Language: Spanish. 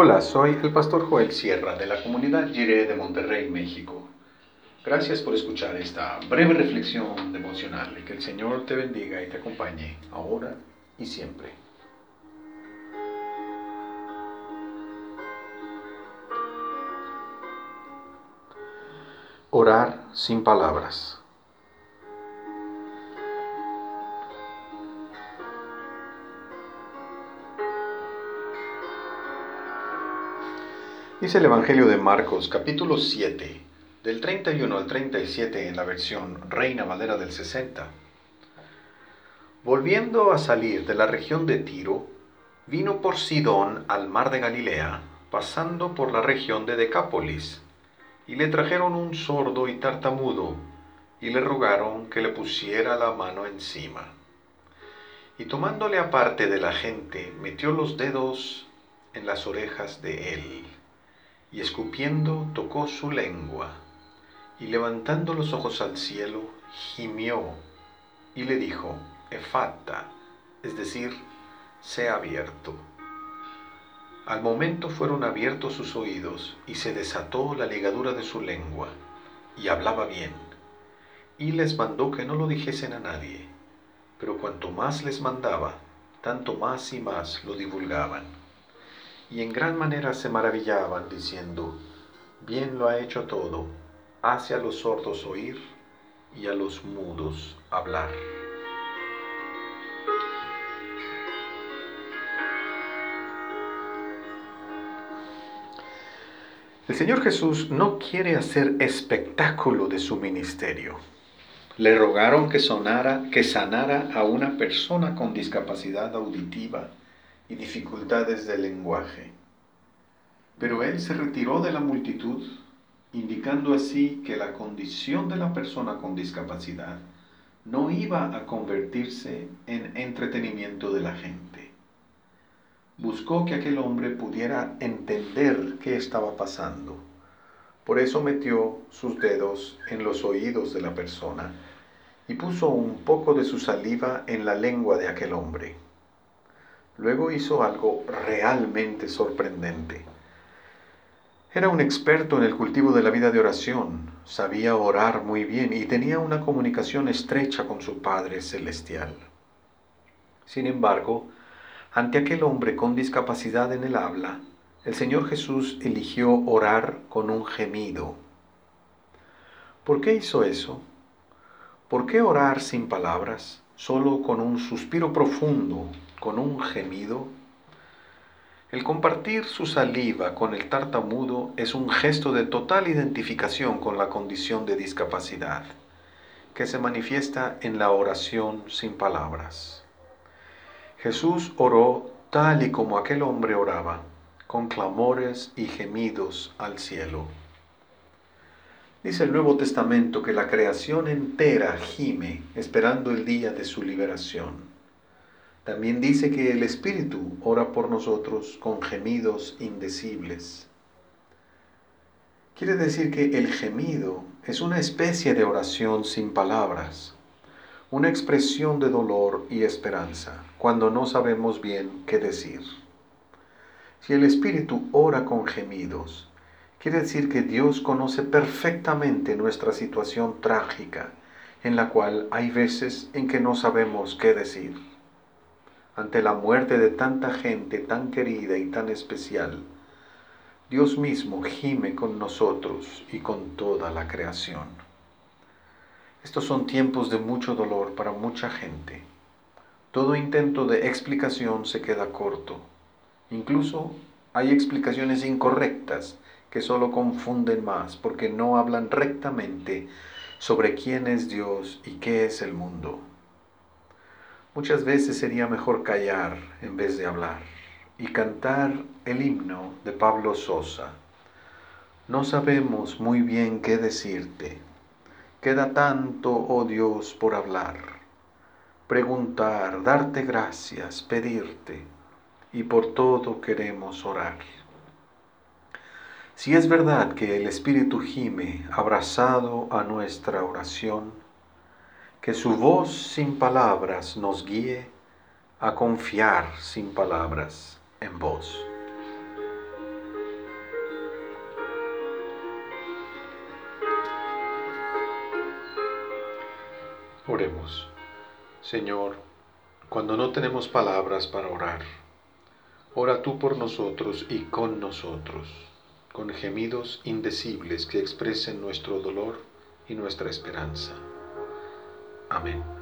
Hola, soy el pastor Joel Sierra de la comunidad Jiré de Monterrey, México. Gracias por escuchar esta breve reflexión devocional que el Señor te bendiga y te acompañe ahora y siempre. Orar sin palabras. Dice el Evangelio de Marcos capítulo 7, del 31 al 37 en la versión Reina Valera del 60. Volviendo a salir de la región de Tiro, vino por Sidón al mar de Galilea, pasando por la región de Decápolis, y le trajeron un sordo y tartamudo, y le rogaron que le pusiera la mano encima. Y tomándole aparte de la gente, metió los dedos en las orejas de él y escupiendo tocó su lengua, y levantando los ojos al cielo, gimió, y le dijo, Efata, es decir, sea abierto. Al momento fueron abiertos sus oídos, y se desató la ligadura de su lengua, y hablaba bien. Y les mandó que no lo dijesen a nadie, pero cuanto más les mandaba, tanto más y más lo divulgaban y en gran manera se maravillaban, diciendo, bien lo ha hecho todo, hace a los sordos oír y a los mudos hablar. El Señor Jesús no quiere hacer espectáculo de su ministerio. Le rogaron que sonara, que sanara a una persona con discapacidad auditiva y dificultades de lenguaje. Pero él se retiró de la multitud, indicando así que la condición de la persona con discapacidad no iba a convertirse en entretenimiento de la gente. Buscó que aquel hombre pudiera entender qué estaba pasando. Por eso metió sus dedos en los oídos de la persona y puso un poco de su saliva en la lengua de aquel hombre. Luego hizo algo realmente sorprendente. Era un experto en el cultivo de la vida de oración, sabía orar muy bien y tenía una comunicación estrecha con su Padre Celestial. Sin embargo, ante aquel hombre con discapacidad en el habla, el Señor Jesús eligió orar con un gemido. ¿Por qué hizo eso? ¿Por qué orar sin palabras, solo con un suspiro profundo con un gemido? El compartir su saliva con el tartamudo es un gesto de total identificación con la condición de discapacidad, que se manifiesta en la oración sin palabras. Jesús oró tal y como aquel hombre oraba, con clamores y gemidos al cielo. Dice el Nuevo Testamento que la creación entera gime esperando el día de su liberación. También dice que el Espíritu ora por nosotros con gemidos indecibles. Quiere decir que el gemido es una especie de oración sin palabras, una expresión de dolor y esperanza cuando no sabemos bien qué decir. Si el Espíritu ora con gemidos, quiere decir que Dios conoce perfectamente nuestra situación trágica, en la cual hay veces en que no sabemos qué decir ante la muerte de tanta gente tan querida y tan especial, Dios mismo gime con nosotros y con toda la creación. Estos son tiempos de mucho dolor para mucha gente. Todo intento de explicación se queda corto. Incluso hay explicaciones incorrectas que solo confunden más porque no hablan rectamente sobre quién es Dios y qué es el mundo. Muchas veces sería mejor callar en vez de hablar y cantar el himno de Pablo Sosa. No sabemos muy bien qué decirte. Queda tanto, oh Dios, por hablar. Preguntar, darte gracias, pedirte, y por todo queremos orar. Si es verdad que el Espíritu gime abrazado a nuestra oración, que su voz sin palabras nos guíe a confiar sin palabras en vos. Oremos. Señor, cuando no tenemos palabras para orar, ora tú por nosotros y con nosotros, con gemidos indecibles que expresen nuestro dolor y nuestra esperanza. Amén.